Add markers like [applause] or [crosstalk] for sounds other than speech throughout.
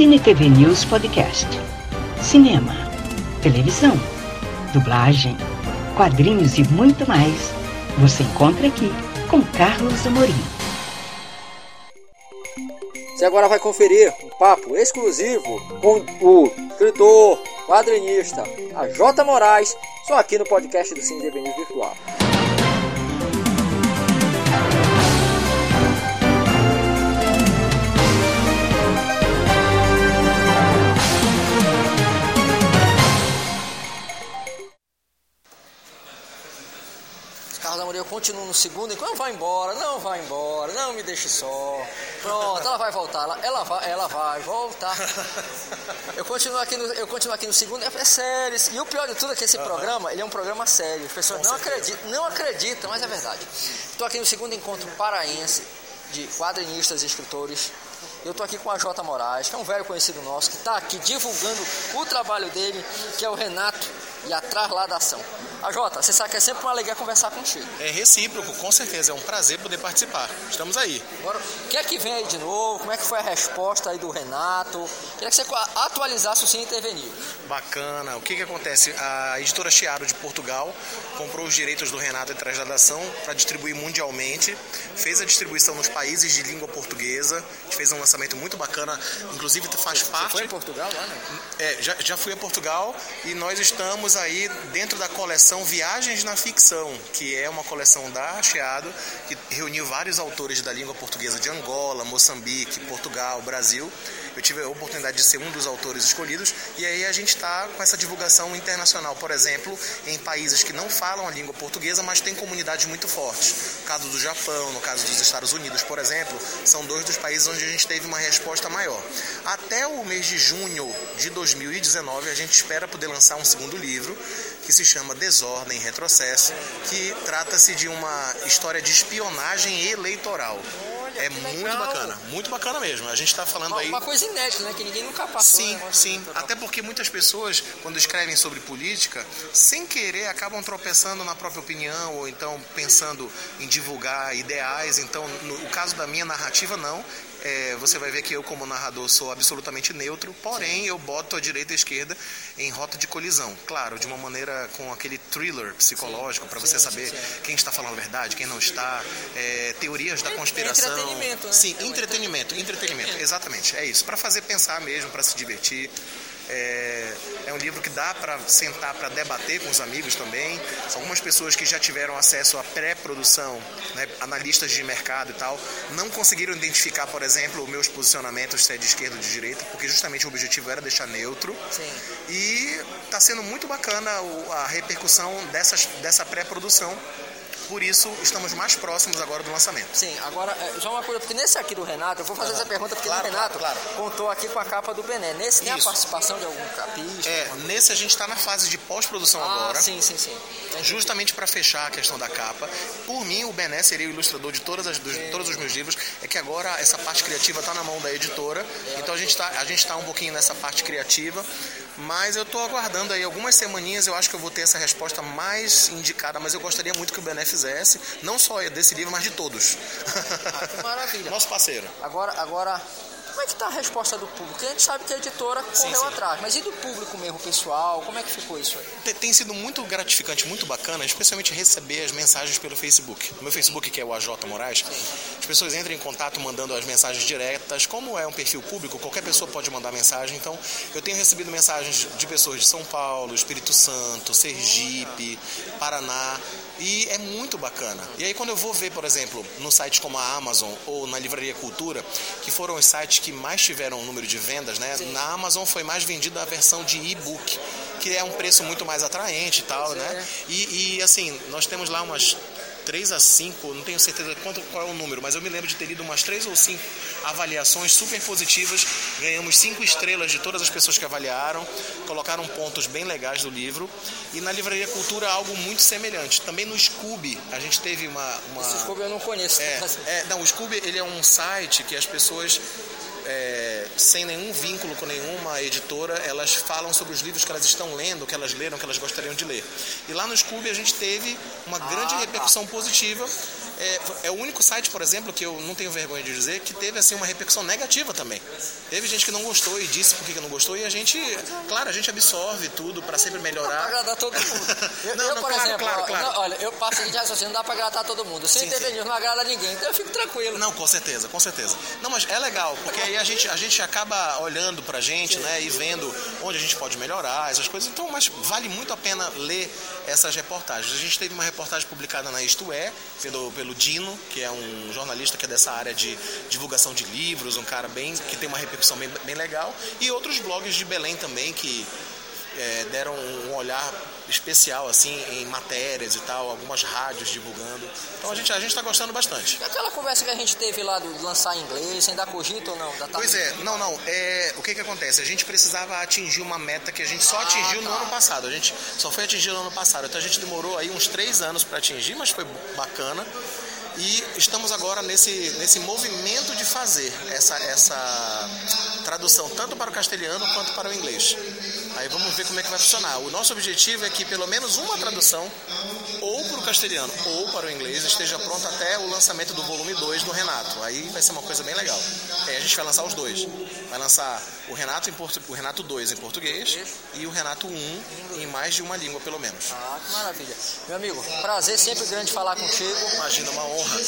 Cine TV News Podcast. Cinema, televisão, dublagem, quadrinhos e muito mais. Você encontra aqui com Carlos Amorim. Você agora vai conferir um papo exclusivo com o escritor, quadrinista, a J. Moraes, só aqui no podcast do Cine TV News Virtual. Continuo no segundo, enquanto vai embora, não vai embora, não me deixe só. Pronto, ela vai voltar, ela, ela, vai, ela vai voltar. Eu continuo aqui no, eu continuo aqui no segundo, é, é sério. E o pior de tudo é que esse programa, ele é um programa sério. As pessoas não acreditam, não acreditam, mas é verdade. Estou aqui no segundo encontro paraense de quadrinistas e escritores. Eu estou aqui com a Jota Moraes, que é um velho conhecido nosso, que está aqui divulgando o trabalho dele, que é o Renato e a Trasladação. A Jota, você sabe que é sempre uma alegria conversar contigo. É recíproco, com certeza. É um prazer poder participar. Estamos aí. Agora, o que é que vem aí de novo? Como é que foi a resposta aí do Renato? Queria que você atualizasse o Cine Intervenir. Bacana. O que que acontece? A editora Chiaro de Portugal comprou os direitos do Renato em trasladação para distribuir mundialmente. Fez a distribuição nos países de língua portuguesa. Fez um lançamento muito bacana. Inclusive faz Você parte... foi em Portugal lá, né? É, já, já fui a Portugal e nós estamos aí dentro da coleção Viagens na Ficção, que é uma coleção da Chiado, que reuniu vários autores da língua portuguesa de Angola, Moçambique, Portugal, Brasil. Eu tive a oportunidade de ser um dos autores escolhidos e aí a gente está com essa divulgação internacional, por exemplo, em países que não falam a língua portuguesa, mas têm comunidades muito fortes. No caso do Japão, no caso dos Estados Unidos, por exemplo, são dois dos países onde a gente teve uma resposta maior. Até o mês de junho de 2019, a gente espera poder lançar um segundo livro que se chama Desordem e Retrocesso, que trata-se de uma história de espionagem eleitoral. É muito legal. bacana, muito bacana mesmo. A gente está falando Uma, aí. uma coisa inédita, né? Que ninguém nunca passou. Sim, né? sim. Até porque muitas pessoas, quando escrevem sobre política, sem querer acabam tropeçando na própria opinião ou então pensando em divulgar ideais. Então, no o caso da minha narrativa, não. É, você vai ver que eu, como narrador, sou absolutamente neutro, porém eu boto a direita e a esquerda em rota de colisão. Claro, de uma maneira com aquele thriller psicológico, para você sim, saber sim, sim. quem está falando a verdade, quem não está, é, teorias da conspiração. entretenimento, né? Sim, É um entretenimento, entretenimento, exatamente. É isso, para fazer pensar mesmo, para se divertir. É, é um livro que dá para sentar para debater com os amigos também. Algumas pessoas que já tiveram acesso à pré-produção, né, analistas de mercado e tal, não conseguiram identificar, por exemplo, meus posicionamentos se é de esquerda ou de direita, porque justamente o objetivo era deixar neutro. Sim. E está sendo muito bacana a repercussão dessas, dessa pré-produção. Por isso, estamos mais próximos agora do lançamento. Sim, agora, é, só uma coisa, porque nesse aqui do Renato, eu vou fazer essa pergunta porque Claro, o Renato claro, claro. contou aqui com a capa do Bené. Nesse tem a participação de algum capista? É, nesse a gente está na fase de pós-produção ah, agora. sim, sim, sim. Entendi. justamente para fechar a questão da capa. Por mim, o Bené seria o ilustrador de todas as, dos, todos os meus livros. É que agora essa parte criativa está na mão da editora, então a gente está tá um pouquinho nessa parte criativa. Mas eu estou aguardando aí algumas semaninhas, eu acho que eu vou ter essa resposta mais indicada, mas eu gostaria muito que o Bené fizesse, não só desse livro, mas de todos. Ah, que maravilha. [laughs] Nosso parceiro. Agora, agora, como é que tá a resposta do público? Porque a gente sabe que a editora correu sim. atrás, mas e do público mesmo, pessoal? Como é que ficou isso aí? Tem- sido muito gratificante, muito bacana, especialmente receber as mensagens pelo Facebook. No meu Facebook, que é o AJ Moraes, as pessoas entram em contato mandando as mensagens diretas. Como é um perfil público, qualquer pessoa pode mandar mensagem. Então, eu tenho recebido mensagens de pessoas de São Paulo, Espírito Santo, Sergipe, Paraná. E é muito bacana. E aí, quando eu vou ver, por exemplo, no sites como a Amazon ou na Livraria Cultura, que foram os sites que mais tiveram o número de vendas, né? Na Amazon foi mais vendida a versão de e-book, que é um preço muito mais atraente e tal, né? E, e, assim, nós temos lá umas 3 a 5, não tenho certeza quanto, qual é o número, mas eu me lembro de ter lido umas 3 ou 5 avaliações super positivas. Ganhamos 5 estrelas de todas as pessoas que avaliaram, colocaram pontos bem legais do livro. E na Livraria Cultura algo muito semelhante. Também no Scooby, a gente teve uma. uma... Esse Scooby eu não conheço. É, é, não, o Scooby ele é um site que as pessoas é, sem nenhum vínculo com nenhuma editora, elas falam sobre os livros que elas estão lendo, que elas leram, que elas gostariam de ler. E lá no Scooby a gente teve uma grande tá. repercussão positiva. É, é, o único site, por exemplo, que eu não tenho vergonha de dizer, que teve assim uma repercussão negativa também. Teve gente que não gostou e disse por que não gostou e a gente, claro, a gente absorve tudo para sempre melhorar. Não dá pra agradar todo mundo. [laughs] Eu, não, eu não, por claro, exemplo, claro, claro. Não, olha, eu passo de raciocínio, não dá pra agradar todo mundo. Sem intervenir, não agrada ninguém, então eu fico tranquilo. Não, com certeza, com certeza. Não, mas é legal, porque aí a gente, a gente acaba olhando pra gente, sim. né, e vendo onde a gente pode melhorar, essas coisas. Então, mas vale muito a pena ler essas reportagens. A gente teve uma reportagem publicada na Isto É, pelo, pelo Dino, que é um jornalista que é dessa área de divulgação de livros, um cara bem que tem uma repercussão bem, bem legal, e outros blogs de Belém também que é, deram um olhar especial assim em matérias e tal, algumas rádios divulgando. Então a gente a gente está gostando bastante. E aquela conversa que a gente teve lá do lançar em inglês, ainda cogita ou não? Da pois é, não, não. É, o que que acontece? A gente precisava atingir uma meta que a gente só ah, atingiu tá. no ano passado. A gente só foi atingir no ano passado. Então a gente demorou aí uns três anos para atingir, mas foi bacana e estamos agora nesse, nesse movimento de fazer essa, essa tradução tanto para o castelhano quanto para o inglês. Aí vamos ver como é que vai funcionar. O nosso objetivo é que pelo menos uma tradução, ou para o castelhano ou para o inglês, esteja pronta até o lançamento do volume 2 do Renato. Aí vai ser uma coisa bem legal. Aí a gente vai lançar os dois. Vai lançar o Renato, em portu... o Renato 2 em português e o Renato 1 em mais de uma língua, pelo menos. Ah, que maravilha. Meu amigo, prazer sempre grande falar contigo. Imagina, uma honra.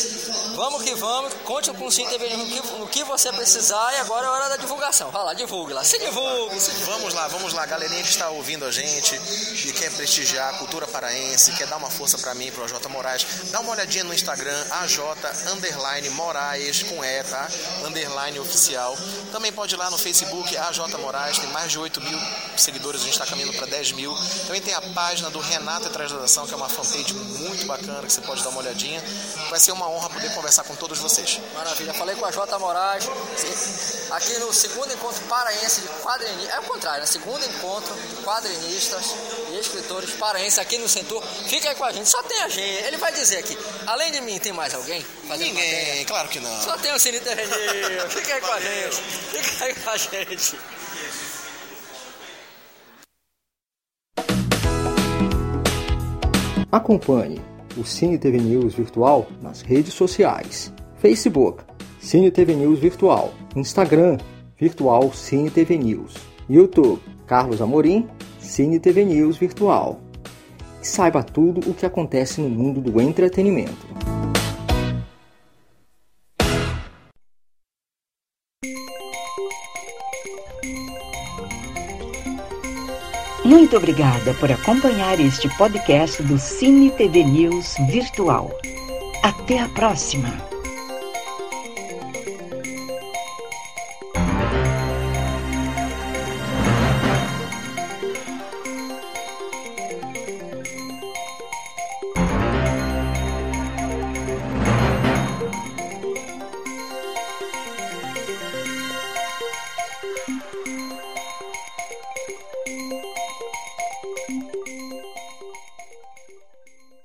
Vamos que vamos, conte com o Sim TV no que, no que você precisar e agora é hora da divulgação. Vai lá, divulgue lá. Se divulgue. Vamos lá, vamos lá. Galerinha que está ouvindo a gente e quer prestigiar a cultura paraense, quer dar uma força para mim, pro AJ Moraes, dá uma olhadinha no Instagram, AJ underline Moraes com E, tá? Underline oficial. Também pode ir lá no Facebook, AJ Moraes, tem mais de 8 mil seguidores, a gente está caminhando para 10 mil. Também tem a página do Renato e Transladação, que é uma fanpage muito bacana, que você pode dar uma olhadinha. Vai ser uma honra poder conversar com todos vocês. Maravilha, falei com a J. Moraes, aqui no segundo encontro paraense de quadrinistas, é o contrário, né? segundo encontro de quadrinistas e escritores paraenses aqui no Centur. Fica aí com a gente, só tem a gente, ele vai dizer aqui, além de mim, tem mais alguém? Ninguém, matéria? claro que não. Só tem o Cine Terrenil, fica aí com a gente, fica com a gente. Acompanhe o Cine TV News Virtual nas redes sociais: Facebook, Cine TV News Virtual, Instagram, Virtual Cine TV News, YouTube, Carlos Amorim, Cine TV News Virtual. E saiba tudo o que acontece no mundo do entretenimento. Muito obrigada por acompanhar este podcast do Cine TV News Virtual. Até a próxima!